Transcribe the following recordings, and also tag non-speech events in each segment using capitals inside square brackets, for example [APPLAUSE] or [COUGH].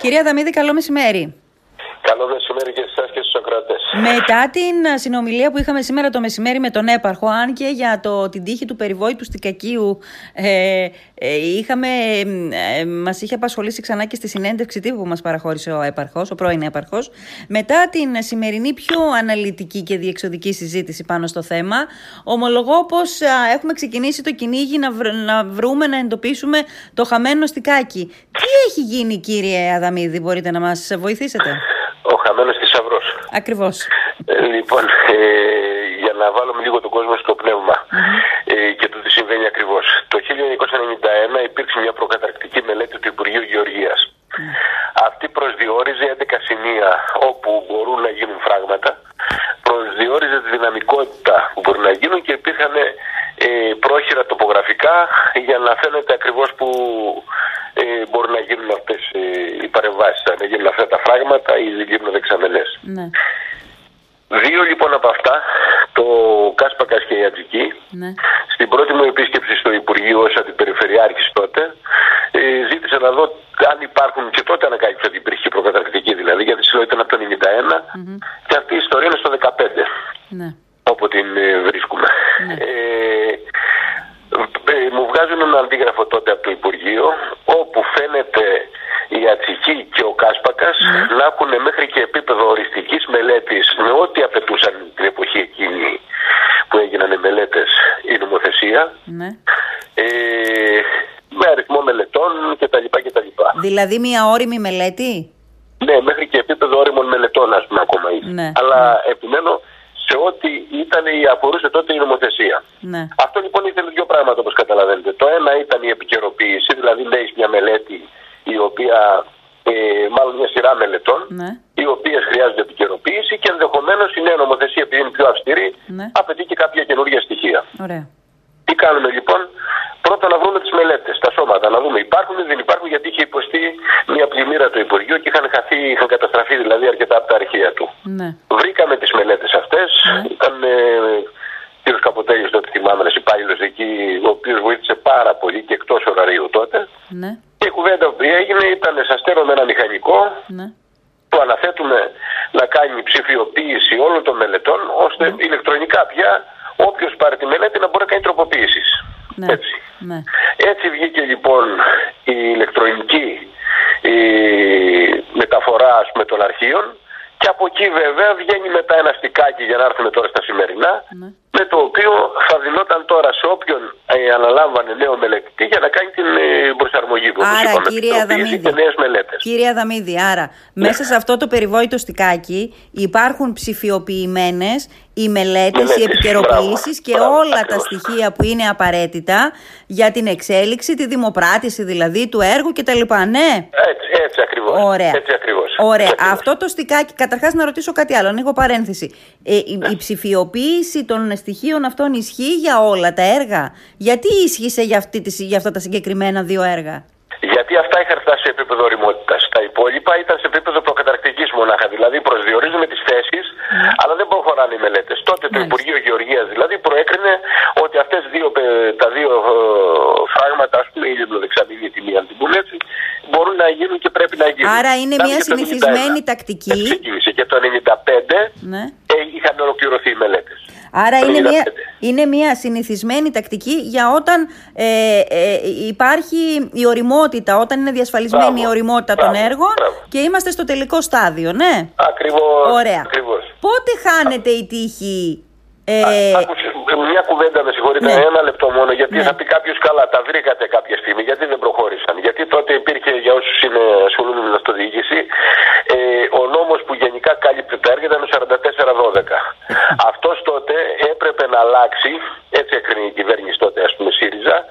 Κυρία Δαμίδη, καλό μεσημέρι. Καλό μεσημέρι και σε εσάς και στους ακροατές. Μετά την συνομιλία που είχαμε σήμερα το μεσημέρι με τον έπαρχο, αν και για το, την τύχη του περιβόητου Στικακίου ε, ε, είχαμε, ε, μας είχε απασχολήσει ξανά και στη συνέντευξη τύπου που μας παραχώρησε ο έπαρχος, ο πρώην έπαρχος. Μετά την σημερινή πιο αναλυτική και διεξοδική συζήτηση πάνω στο θέμα, ομολογώ πως έχουμε ξεκινήσει το κυνήγι να, να βρούμε, να εντοπίσουμε το χαμένο Στικάκι. Τι έχει γίνει κύριε Αδαμίδη, μπορείτε να μας βοηθήσετε; Ο χαμένος θησαυρό. Ακριβώς. Ε, λοιπόν, ε, για να βάλουμε λίγο τον κόσμο στο πνευμα ε, και το τι συμβαίνει ακριβώς. Το 1991 υπήρξε μια προκαταρκτική μελέτη του Υπουργείου Γεωργίας. Αυτή προσδιορίζει 11 σημεία όπου μπορούν να γίνουν φράγματα, προσδιορίζει τη δυναμικότητα που μπορεί να γίνουν και υπήρχαν ε, πρόχειρα τοπογραφικά για να φαίνεται ακριβώς που ε, μπορούν να γίνουν αυτές ε, οι παρεμβάσεις, να γίνουν αυτά τα φράγματα ή γίνουν δεξαμενές. Ναι. Δύο λοιπόν από αυτά, το Κάσπακας και η Ατζική, ναι. στην πρώτη μου επίσκεψη στο Υπουργείο ως αντιπεριφερειάρχης τότε, ε, ζήτησα να δω αν υπάρχουν και τότε ανακάλυψα ότι υπήρχε προκαταρκτική δηλαδή, γιατί η ήταν από το 1991 και αυτή η ιστορία είναι στο 2015. Ναι. Όπου την ε, βρίσκουμε. Ναι. Ε, ε, μου βγάζουν ένα αντίγραφο τότε από το Υπουργείο όπου φαίνεται η Ατσική και ο Κάσπακας Ναι. να έχουν μέχρι και επίπεδο οριστικής μελέτης με ό,τι απαιτούσαν την εποχή εκείνη που έγιναν οι μελέτες η νομοθεσία ναι. ε, με αριθμό μελετών κτλ. κτλ. Δηλαδή μια όρημη μελέτη; Ναι, μέχρι και επίπεδο όριμων μελετών, ας πούμε, ακόμα είναι. Ναι. Αλλά επιμένω σε ό,τι ήταν η αφορούσε τότε η νομοθεσία. Ναι. Αυτό λοιπόν ήθελε δύο πράγματα όπως καταλαβαίνετε. Το ένα ήταν η επικαιροποίηση, δηλαδή λέει μια μελέτη η οποία, ε, μάλλον μια σειρά μελετών, Ναι. οι οποίες χρειάζονται επικαιροποίηση και ενδεχομένως η νέα νομοθεσία, επειδή είναι πιο αυστηρή, Ναι. απαιτεί και κάποια καινούργια στοιχεία. Ωραία. Τι κάνουμε λοιπόν, πρώτα να βρούμε τις μελέτες, τα σώματα, να δούμε υπάρχουν ή δεν υπάρχουν, γιατί είχε υποστεί μια πλημμύρα το Υπουργείο και είχαν χαθεί, είχαν καταστραφεί δηλαδή αρκετά από τα αρχεία του. Ναι. Βρήκαμε τις μελέτες αυτές. Ήταν ε, κ. Καποτέλη, τότε θυμάμαι, ένας υπάλληλος εκεί, ο οποίος βοήθησε πάρα πολύ και εκτός ωραρίου τότε. Ναι. Και η κουβέντα που έγινε ήταν σα στέλνω με ένα μηχανικό Ναι. που αναθέτουμε να κάνει ψηφιοποίηση όλων των μελετών, ώστε ηλεκτρονικά πια όποιος πάρει τη μελέτη να μπορεί να κάνει τροποποίησης. Ναι. Έτσι. Ναι. Έτσι βγήκε λοιπόν η ηλεκτρονική η μεταφορά ας πούμε, των αρχείων και από εκεί βέβαια βγαίνει μετά ένα στικάκι για να έρθουμε τώρα στα σημερινά Ναι. με το οποίο θα δινόταν τώρα σε όποιον ε, αναλάμβανε νέο μελετητή για να κάνει την ε, προσαρμογή που όπως Άρα, είπαμε, κύριε επικαιροποίηση Αδαμίδη. και νέες μελέτες. Κύριε Αδαμίδη, άρα μέσα σε αυτό το περιβόητο στικάκι υπάρχουν ψηφιοποιημένες οι μελέτες, οι Μελέτες, επικαιροποιήσεις μπράβο, και μπράβο, όλα τα ακριβώς. στοιχεία που είναι απαραίτητα για την εξέλιξη, τη δημοπράτηση δηλαδή του έργου κτλ. Ναι. Έτσι, έτσι ακριβώς. Ωραία. Έτσι ακριβώς. Ωραία. Έτσι ακριβώς. Αυτό το στικάκι, καταρχάς να ρωτήσω κάτι άλλο, ανοίγω παρένθεση. Ε, η, η ψηφιοποίηση των στοιχείων αυτών ισχύει για όλα τα έργα; Γιατί ίσχυσε για, αυτή, τη- για αυτά τα συγκεκριμένα δύο έργα; Γιατί αυτά είχαν φτάσει σε επίπεδο οριμότητας. Τα υπόλοιπα ήταν σε επίπεδο προκαταρκτικής μονάχα. Δηλαδή προσδιορίζουμε τις θέσεις, αλλά δεν προχωράνε οι μελέτες. Τότε το Μάλιστα. Υπουργείο Γεωργίας δηλαδή προέκρινε ότι αυτές τα δύο ε, φράγματα, ας πούμε, η λιμνοδεξαμενή τη μία την πουλ, έτσι, μπορούν να γίνουν και πρέπει να γίνουν. Άρα είναι Ήταν μια και το συνηθισμένη 91. τακτική. Έτσι ξεκίνησε. Και το 95 Ναι. ε, είχαν ολοκληρωθεί οι μελέτες. Άρα Το είναι μια, 95. είναι μια συνηθισμένη τακτική για όταν ε, ε, υπάρχει η οριμότητα, όταν είναι διασφαλισμένη Μπράβο, η οριμότητα μπράβο, των έργων μπράβο. και είμαστε στο τελικό στάδιο, ναι; Ακριβώς. Ωραία. Ακριβώς. Πότε χάνεται η τύχη. Ε, Άκουσε, μια κουβέντα με συγχωρείτε, Ναι. ένα λεπτό μόνο, γιατί Ναι. θα πει κάποιος καλά, τα βρήκατε κάποια στιγμή, γιατί δεν προχώρησαν. Γιατί τότε υπήρχε, για όσους ασχολούνται με την αυτοδιοίκηση, ε, ο νόμος που γενικά κάλυπτε τα έργα ήταν ο 4412. Αυτό τότε έπρεπε να αλλάξει, έτσι έκρινε η κυβέρνηση τότε, ας πούμε, ΣΥΡΙΖΑ,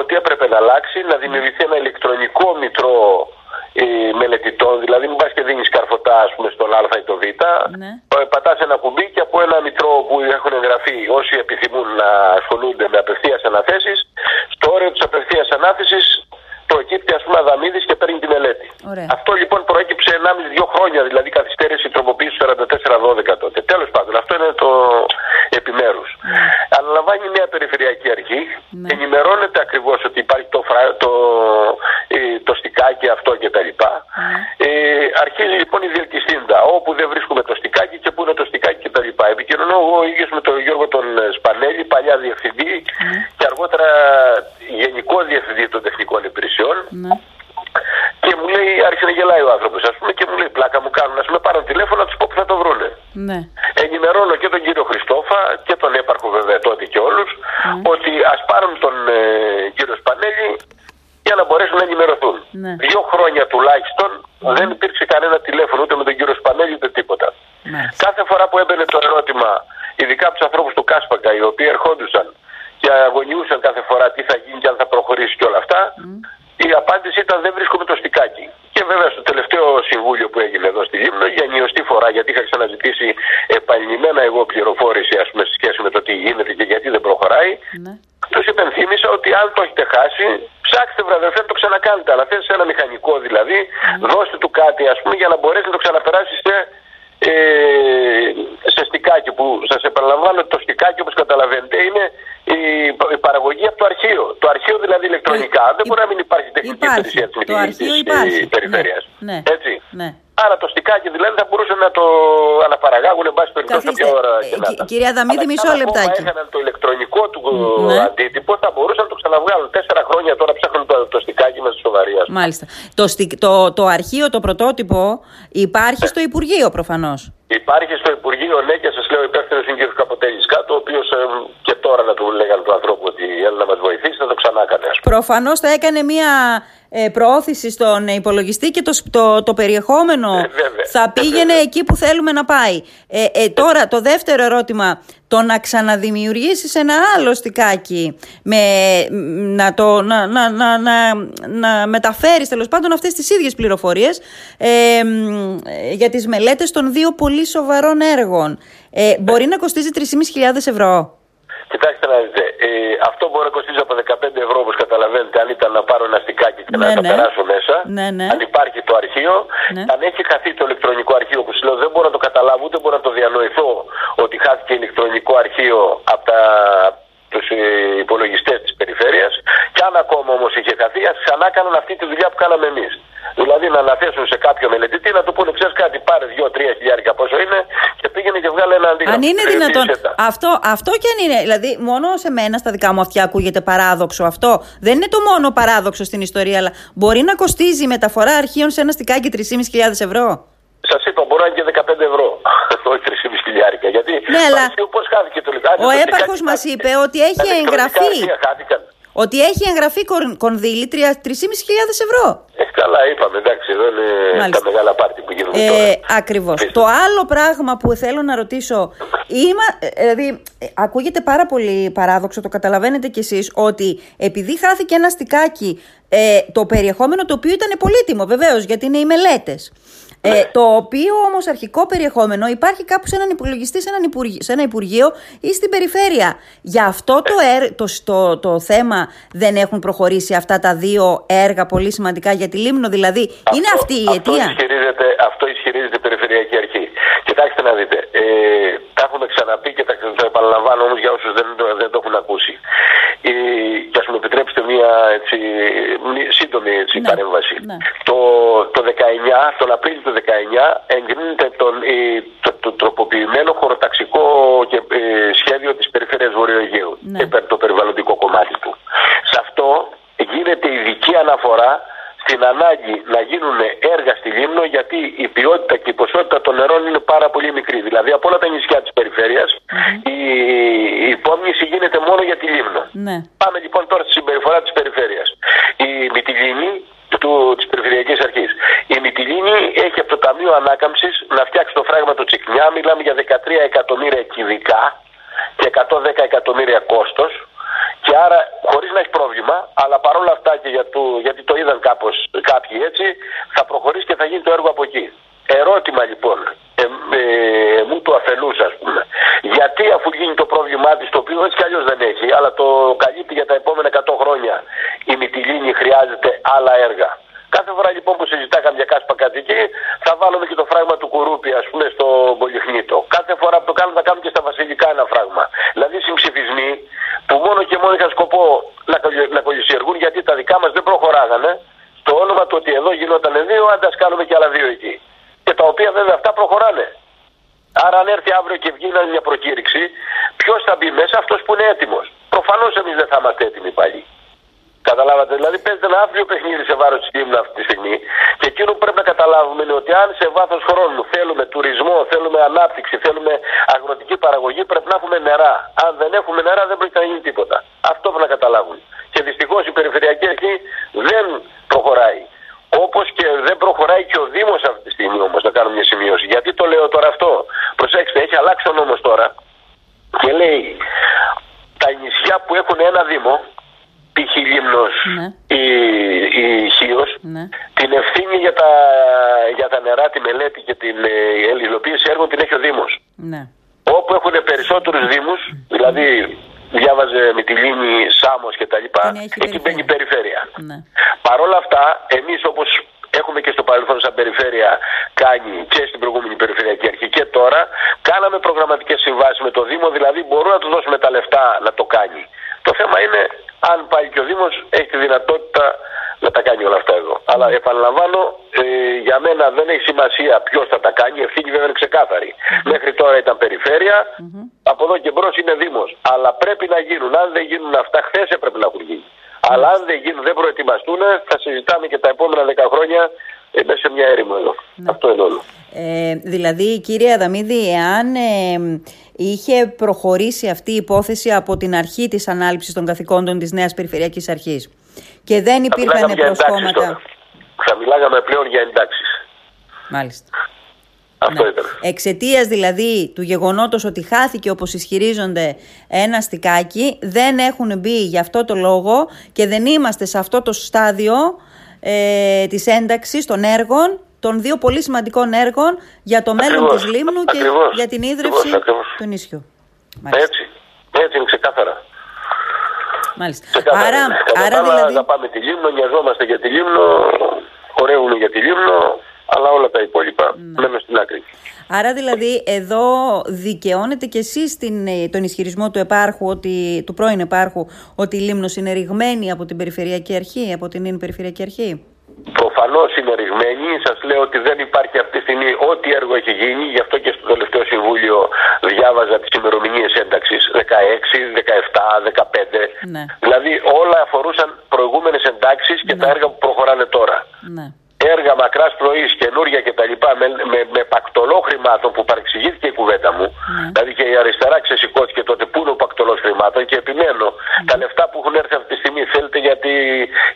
ότι έπρεπε να αλλάξει, να δημιουργηθεί ένα ηλεκτρονικό μητρό ε, μελετητών, δηλαδή μην πας και δίνεις καρφωτά ας πούμε, στον Α ή το Β, Ναι. ε, πατάς ένα κουμπί και από ένα μητρό που έχουν εγγραφεί όσοι επιθυμούν να ασχολούνται με απευθείας αναθέσεις, στο όριο της απευθείας ανάθεσης προκύπτει ας πούμε αδαμίδης και παίρνει τη μελέτη. Ωραία. Αυτό λοιπόν προέκυψε 1,5-2 χρόνια, δηλαδή καθυστέρηση τροποποίηση του 44-12 τότε. Τέλος πάντων, αυτό είναι το επιμέρους. Αναλαμβάνει μια περιφερειακή αρχή, Ναι. ενημερώνεται ακριβώς ότι υπάρχει το, φρα... το, ε, το στικάκι αυτό κτλ. Ε, εγώ ίδιος με τον Γιώργο τον Σπανέλη, παλιά διευθυντή Ναι. και αργότερα γενικό διευθυντή των τεχνικών υπηρεσιών. Ναι. Και μου λέει, άρχισε να γελάει ο άνθρωπο, α πούμε, και μου λέει: Πλάκα μου κάνουν, α με πάρουν τηλέφωνο να του πω που θα το βρούνε. Ναι. Ενημερώνω και τον κύριο Χριστόφα και τον έπαρχο βέβαια τότε και όλους ότι ας πάρουν τον ε, κύριο Σπανέλη για να μπορέσουν να ενημερωθούν. Ναι. Δύο χρόνια τουλάχιστον δεν υπήρξε κανένα τηλέφωνο ούτε με τον κύριο Σπανέλη ούτε τίποτα. Μάλιστα. Κάθε φορά που έμπαινε το ερώτημα, ειδικά από τους ανθρώπους του Κάσπακα, οι οποίοι ερχόντουσαν και αγωνιούσαν κάθε φορά τι θα γίνει και αν θα προχωρήσει και όλα αυτά, η απάντηση ήταν δεν βρίσκουμε το στικάκι. Και βέβαια στο τελευταίο συμβούλιο που έγινε εδώ στη Λίμνο, για νιωστή φορά, γιατί είχα ξαναζητήσει επανειλημμένα εγώ πληροφόρηση ας πούμε, σε σχέση με το τι γίνεται και γιατί δεν προχωράει, Ναι. τους υπενθύμησα ότι αν το έχετε χάσει, ψάξτε βραδερφέ να το ξανακάνετε. Αλλά θες ένα μηχανικό δηλαδή, δώστε του κάτι ας πούμε για να μπορέσει να το ξαναπεράσεις σε, ε, σε στικάκι. Που σας επαναλαμβάνω ότι το στικάκι όπως καταλαβαίνετε είναι η, η παραγωγή από το αρχείο. Το αρχείο δηλαδή ηλεκτρονικά. Ε, δεν μπορεί να μην υπάρχει τεχνική υπάρχει. υπηρεσία της Το αρχείο υπάρχει. περιφέρειας. Ναι. Έτσι. Ναι. Άρα το στικάκι δηλαδή θα μπορούσαν να το αναπαραγάγουν εν πάση περιπτώσει Καθίστε. όποια ώρα Ε, και να κυ- ήταν. κυρία Δαμίδη, Αλλά μισό αν ακόμα λεπτάκι. Έχαναν το ηλεκτρονικό του Ναι. αντίτυπο, θα μπορούσαν να το ξαναβγάλουν. Τέσσερα χρόνια τώρα ψάχνουν το, το στικάκι με στη σοβαρία. Μάλιστα. Το, στικ- το, το αρχείο, το πρωτότυπο υπάρχει στο Υπουργείο προφανώς. Υπάρχει στο Υπουργείο, ναι, και σας λέω υπεύθυνο είναι ο κ. Καποτέλη κάτω, ο οποίος και τώρα να του λέγανε του ανθρώπου ότι έλα να μας βοηθήσει, θα το ξανά έκανε. ας πούμε. Προφανώς θα έκανε μια ε, προώθηση στον υπολογιστή και το, σ- το, το περιεχόμενο Ε, βέβαια. θα Ε, πήγαινε βέβαια. εκεί που θέλουμε να πάει. Ε, ε, τώρα το δεύτερο ερώτημα, το να ξαναδημιουργήσεις ένα άλλο στικάκι, με, μ, να, το, να, να, να, να, να μεταφέρεις τέλος πάντων αυτές τις ίδιες πληροφορίες ε, μ, ε, για τις μελέτες των δύο πολύ σοβαρών έργων. Ε, μπορεί να κοστίζει 3.500 ευρώ. Κοιτάξτε να δείτε, ε, αυτό μπορεί να κοστίζει από 15 ευρώ όπως καταλαβαίνετε, αν ήταν να πάρω ένα στικάκι και Ναι, να το ναι. περάσω μέσα. Ναι, ναι. Αν υπάρχει το αρχείο, Ναι. αν έχει χαθεί το ηλεκτρονικό αρχείο που σου λέω, δεν μπορώ να το καταλάβω ούτε μπορώ να το διανοηθώ ότι χάθηκε ηλεκτρονικό αρχείο από τα τους ε, υπολογιστές της περιφέρειας και αν ακόμα όμως είχε χαθεί ας ξανά κάνουν αυτή τη δουλειά που κάναμε εμείς. Δηλαδή να αναθέσουν σε κάποιο μελετητή να του πούνε ξέρεις κάτι πάρε 2-3 χιλιάρικα πόσο είναι και πήγαινε και βγάλε ένα αντίγραφο. Αν είναι Ε, δυνατόν. ποιήσε τα. Αυτό, αυτό και αν είναι. Δηλαδή, μόνο σε μένα στα δικά μου αυτιά ακούγεται παράδοξο αυτό. Δεν είναι το μόνο παράδοξο στην ιστορία, αλλά μπορεί να κοστίζει η μεταφορά αρχείων σε ένα στικάκι 3.500 ευρώ. Σας είπα, μπορεί να είναι και 15 ευρώ. [LAUGHS] Όχι 3,5 χιλιάρικα. Γιατί Ναι, αλλά πώς χάθηκε το λιγάκι. Ο έπαρχος μας είπε ότι έχει εγγραφεί. Χάθηκαν. Ότι έχει εγγραφεί κορ- κονδύλι 3.500 ευρώ. Ε, καλά, είπαμε, εντάξει, εδώ είναι Μάλιστα. τα μεγάλα πάρτι που γίνονται Ε, τώρα. ακριβώς. Πείστε. Το άλλο πράγμα που θέλω να ρωτήσω, είμα, ε, δηλαδή ε, ακούγεται πάρα πολύ παράδοξο, το καταλαβαίνετε κι εσείς, ότι επειδή χάθηκε ένα στικάκι, ε, το περιεχόμενο το οποίο ήταν πολύτιμο βεβαίως, γιατί είναι οι μελέτες. Ε, το οποίο όμως αρχικό περιεχόμενο υπάρχει κάπου σε έναν υπολογιστή, σε, έναν υπουργείο, σε ένα υπουργείο ή στην περιφέρεια. Γι' αυτό το, ερ- το, το, το θέμα δεν έχουν προχωρήσει αυτά τα δύο έργα πολύ σημαντικά για τη Λίμνο. Δηλαδή, είναι Αυτό- αυτή η αυτό αιτία; Ισχυρίζεται, αυτό ισχυρίζεται η Περιφερειακή Αρχή. Κοιτάξτε να δείτε. Ε, τα έχουμε ξαναπεί και τα, το επαναλαμβάνω όμως για όσους δεν, το- δεν το έχουν ακούσει. Ε, και α μου επιτρέψετε μία έτσι, μη- σύντομη έτσι, Ναι, παρέμβαση. ναι. Το, το 19, τον Απρίλιο του 19, εγκρίνεται τον, ε, το, το τροποποιημένο χωροταξικό και, ε, σχέδιο της Περιφέρειας Βορειοαιγαίου. Ναι. Ε, το περιβαλλοντικό κομμάτι του. Σε αυτό γίνεται ειδική αναφορά στην ανάγκη να γίνουν έργα στη Λίμνο γιατί η ποιότητα και η ποσότητα των νερών είναι πάρα πολύ μικρή. Δηλαδή από όλα τα νησιά της περιφερειας η, η υπόμνηση γίνεται μόνο για τη Λίμνο. Ναι. Πάμε λοιπόν τώρα στη συμπεριφορά της περιφέρειας. Η Μυτιλίνη του, της Περιφερειακής Αρχής. Η Μυτιλίνη έχει από το Ταμείο Ανάκαμψης να φτιάξει το φράγμα του Τσικνιά. Μιλάμε για 13 εκατομμύρια κυβικά και 110 εκατομμύρια κόστος. Και άρα, χωρίς να έχει πρόβλημα, αλλά παρόλα αυτά και για το, γιατί το είδαν κάπως κάποιοι έτσι, θα προχωρήσει και θα γίνει το έργο από εκεί. Ερώτημα λοιπόν, ε, ε, μου του αφελούς ας πούμε, γιατί αφού γίνει το πρόβλημά της, το οποίο έτσι κι αλλιώς δεν έχει, αλλά το καλύπτει για τα επόμενα 100 χρόνια, η Μυτιλίνη χρειάζεται άλλα έργα. Κάθε φορά λοιπόν που συζητάγαμε για κάσπα κατοική, θα βάλουμε και το φράγμα του Κουρούπι, ας πούμε, στο Πολυχνίτο. Κάθε φορά που το κάνουμε, θα κάνουμε και στα Βασιλικά ένα φράγμα. Δηλαδή συμψηφισμοί που μόνο και μόνο είχαν σκοπό να, κολλη- να κολλησιεργούν γιατί τα δικά μα δεν προχωράγανε. Στο όνομα του ότι εδώ γινόταν δύο, άντε ας κάνουμε και άλλα δύο εκεί. Και τα οποία βέβαια αυτά προχωράνε. Άρα, αν έρθει αύριο και βγει μια προκήρυξη, ποιος θα μπει μέσα, αυτός που είναι έτοιμος. Προφανώς εμείς δεν θα είμαστε έτοιμοι πάλι. Καταλάβατε, δηλαδή παίζεται ένα αύριο παιχνίδι σε βάρος της Λίμνα αυτή τη στιγμή. Και εκείνο που πρέπει να καταλάβουμε είναι ότι αν σε βάθος χρόνου θέλουμε τουρισμό, θέλουμε ανάπτυξη, θέλουμε αγροτική παραγωγή, πρέπει να έχουμε νερά. Αν δεν έχουμε νερά, δεν μπορεί να γίνει τίποτα. Αυτό πρέπει να καταλάβουν. Και δυστυχώς η περιφερειακή αρχή δεν προχωράει. Όπως και δεν προχωράει και ο Δήμος αυτή τη στιγμή όμως, να κάνουμε μια σημείωση. Γιατί το λέω τώρα αυτό; Προσέξτε, έχει αλλάξει ο νόμος τώρα και λέει τα νησιά που έχουν ένα Δήμο, π.χ. Λίμνος ναι. ή, ή Χίος, ναι. την ευθύνη για τα, για τα νερά, τη μελέτη και την ε, υλοποίηση έργων την έχει ο Δήμος. Ναι. Όπου έχουν περισσότερους Δήμους, δηλαδή διάβαζε με τη λίμνη Σάμος και τα λοιπά, εκεί μπαίνει η περιφέρεια. Ναι. Παρ' όλα αυτά, εμείς όπως έχουμε και στο παρελθόν σαν περιφέρεια κάνει και στην προηγούμενη περιφερειακή αρχή και τώρα, κάναμε προγραμματικές συμβάσεις με το Δήμο, δηλαδή μπορούμε να τους δώσουμε τα λεφτά να το κάνει. Το θέμα είναι αν πάει και ο Δήμος έχει τη δυνατότητα να τα κάνει όλα αυτά εδώ. Αλλά επαναλαμβάνω, ε, για μένα δεν έχει σημασία ποιος θα τα κάνει. Η ευθύνη βέβαια είναι ξεκάθαρη. Μέχρι τώρα ήταν από εδώ και μπρος είναι Δήμος. Αλλά πρέπει να γίνουν. Αν δεν γίνουν αυτά, χθες έπρεπε να έχουν γίνει. Αλλά αν δεν γίνουν, δεν προετοιμαστούν, θα συζητάμε και τα επόμενα 10 χρόνια ε, μέσα σε μια έρημο εδώ. Ναι. Αυτό είναι όλο. Ε, δηλαδή, κύριε Αδαμίδη, εάν ε, είχε προχωρήσει αυτή η υπόθεση από την αρχή της ανάληψης των καθηκόντων της νέας Περιφερειακής Αρχής και δεν υπήρχαν προσκόμματα... Θα μιλάγαμε πλέον για εντάξεις. Μάλιστα. Αυτό ναι. ήταν. Εξαιτίας δηλαδή του γεγονότος ότι χάθηκε όπως ισχυρίζονται ένα στικάκι, δεν έχουν μπει για αυτό το λόγο και δεν είμαστε σε αυτό το στάδιο ε, της ένταξης των έργων των δύο πολύ σημαντικών έργων για το μέλλον της Λίμνου και για την ίδρυυση του νησιού. Μάλιστα. Έτσι, έτσι είναι ξεκάθαρα. Μάλιστα. Ξεκάθαρα. Άρα, άρα δηλαδή... Θα πάμε τη Λίμνο, νοιαζόμαστε για τη Λίμνο, χορεύουμε για τη Λίμνο, αλλά όλα τα υπόλοιπα ναι. μένουν στην άκρη. Άρα δηλαδή εδώ δικαιώνετε και εσείς την, ε, τον ισχυρισμό του, επάρχου, ότι, του πρώην επάρχου ότι η Λίμνος είναι ρηγμένη από την Περιφερειακή Αρχή, από την Περιφερειακή Αρχή; Προφανώς είναι ρηγμένη. Σας λέω ότι δεν υπάρχει αυτή τη στιγμή ό,τι έργο έχει γίνει. Γι' αυτό και στο τελευταίο συμβούλιο διάβαζα τις ημερομηνίες ένταξης 16, 17, 15. Ναι. Δηλαδή όλα αφορούσαν προηγούμενες εντάξεις και τα ναι. έργα που προχωράνε τώρα. Ναι έργα μακράς πρωί, καινούρια κτλ. Με, με, με πακτολό χρημάτων που παρεξηγήθηκε η κουβέντα μου. Ναι. Δηλαδή και η αριστερά ξεσηκώθηκε τότε πού είναι ο πακτολός χρημάτων και επιμένω. Ναι. Τα λεφτά που έχουν έρθει αυτή τη στιγμή θέλετε γιατί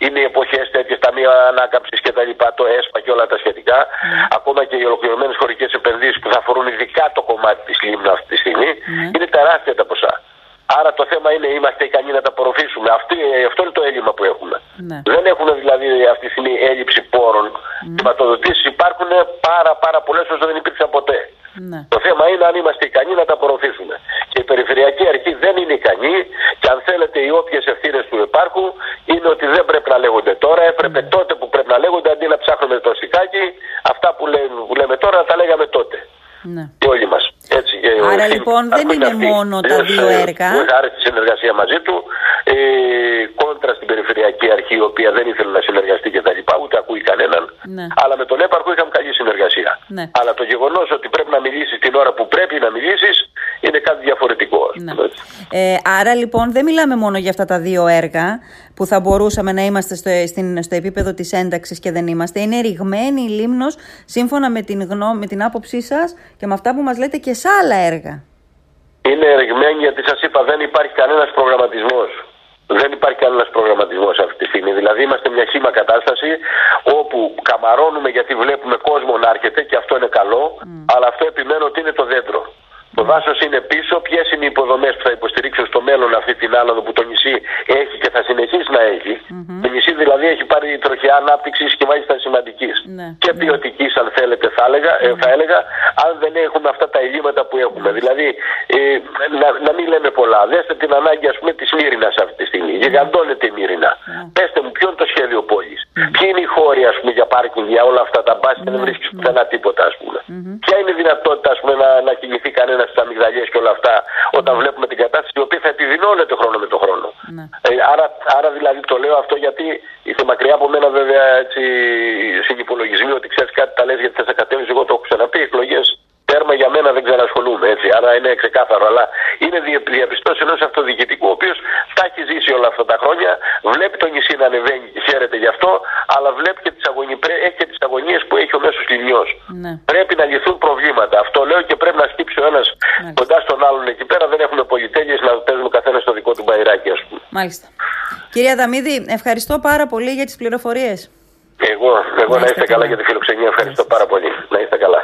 είναι οι εποχές τέτοιες, ταμεία ανάκαμψης κτλ. Το ΕΣΠΑ και όλα τα σχετικά. Ναι. Ακόμα και οι ολοκληρωμένες χωρικές επενδύσεις που θα αφορούν ειδικά το κομμάτι της λίμνας αυτή τη στιγμή. Είναι τεράστια τα ποσά. Άρα το θέμα είναι είμαστε ικανοί να τα απορροφήσουμε. Αυτή, αυτό είναι το έλλειμμα που έχουμε. Ναι. Δεν έχουμε δηλαδή αυτή τη στιγμή έλλειψη πόρων. Χρηματοδοτήσεις υπάρχουν πάρα, πάρα πολλές όσο δεν υπήρξαν ποτέ. Ναι. Το θέμα είναι αν είμαστε ικανοί να τα απορροφήσουμε. Και η Περιφερειακή Αρχή δεν είναι ικανή και αν θέλετε οι όποιες ευθύνες του υπάρχουν είναι ότι δεν πρέπει να λέγονται τώρα. Έπρεπε ναι. τότε που πρέπει να λέγονται αντί να ψάχνουμε το σικάκι, αυτά που λέμε, που λέμε τώρα τα λέγαμε τότε. Ναι. Και όλοι μα. Άρα λοιπόν δεν είναι μόνο τα δύο έργα. Χάρη στη συνεργασία μαζί του, ε, κόντρα στην Περιφερειακή Αρχή, η οποία δεν ήθελε να συνεργαστεί και τα λοιπά, ούτε ακούει κανέναν. Ναι. Αλλά με τον έπαρχο είχαμε καλή συνεργασία. Ναι. Αλλά το γεγονός ότι πρέπει να μιλήσεις την ώρα που πρέπει να μιλήσεις είναι κάτι διαφορετικό. Ναι. Ε, άρα λοιπόν δεν μιλάμε μόνο για αυτά τα δύο έργα που θα μπορούσαμε να είμαστε στο, στην, στο επίπεδο της ένταξης και δεν είμαστε. Είναι ρηγμένη η Λίμνος σύμφωνα με την, γνώ, με την άποψή σας και με αυτά που μας λέτε και σε άλλα έργα. Είναι ρηγμένη γιατί σας είπα δεν υπάρχει κανένας προγραμματισμός. Δεν υπάρχει κανένα προγραμματισμός αυτή τη στιγμή. Δηλαδή, είμαστε μια χήμα κατάσταση όπου καμαρώνουμε γιατί βλέπουμε κόσμο να έρχεται και αυτό είναι καλό, αλλά αυτό επιμένω ότι είναι το δέντρο. Το δάσος είναι πίσω. Ποιες είναι οι υποδομές που θα υποστηρίξουν στο μέλλον αυτή την άνοδο που το νησί έχει και θα συνεχίσει να έχει; Mm-hmm. Το νησί δηλαδή έχει πάρει τροχιά ανάπτυξης και μάλιστα σημαντικής. Ναι. Και ποιοτικής, αν θέλετε, θα έλεγα, ε, θα έλεγα, αν δεν έχουμε αυτά τα ελλείμματα που έχουμε. Δηλαδή, ε, να, να μην λέμε πολλά. Δέστε την ανάγκη, ας πούμε, της Μύρινας αυτή τη στιγμή. Γιγαντώνεται η Μύρινα. Πετε μου, ποιο είναι το σχέδιο πόλη. Ποιοι είναι οι χώροι, ας πούμε, για πάρκινγκ, για όλα αυτά τα μπάση και δεν βρίσκεις πουθενά τίποτα, ας πούμε. Ποια είναι η δυνατότητα, ας πούμε, να, να κινηθεί κανένας στις αμυγδαλιές και όλα αυτά, όταν ναι. βλέπουμε την κατάσταση η οποία θα επιδεινώνεται χρόνο με το χρόνο. Ναι. Ε, άρα, άρα δηλαδή το λέω αυτό γιατί είσαι μακριά από μένα βέβαια έτσι συνυπολογισμοί ότι ξέρεις κάτι τα λες γιατί θα σε κατέβεις. Εγώ το έχω ξαναπεί. Εκλογέ τέρμα για μένα δεν ξανασχολούμαι είναι ξεκάθαρο, αλλά είναι διαπιστώσεις ενός αυτοδιοικητικού, ο οποίος τα έχει ζήσει όλα αυτά τα χρόνια, βλέπει το νησί να ανεβαίνει και χαίρεται γι' αυτό, αλλά βλέπει και τις αγωνίες που έχει ο μέσος λιμιό. Ναι. Πρέπει να λυθούν προβλήματα. Αυτό λέω και πρέπει να σκύψει ο ένας κοντά στον άλλον εκεί πέρα. Δεν έχουμε πολυτέλειες να παίζουμε καθένας στο δικό του μπαϊράκι, ας πούμε. Μάλιστα. Κυρία Δαμίδη, ευχαριστώ πάρα πολύ για τις πληροφορίες. Εγώ, εγώ να είστε, καλά για τη φιλοξενία. Ευχαριστώ πάρα πολύ. Να είστε καλά.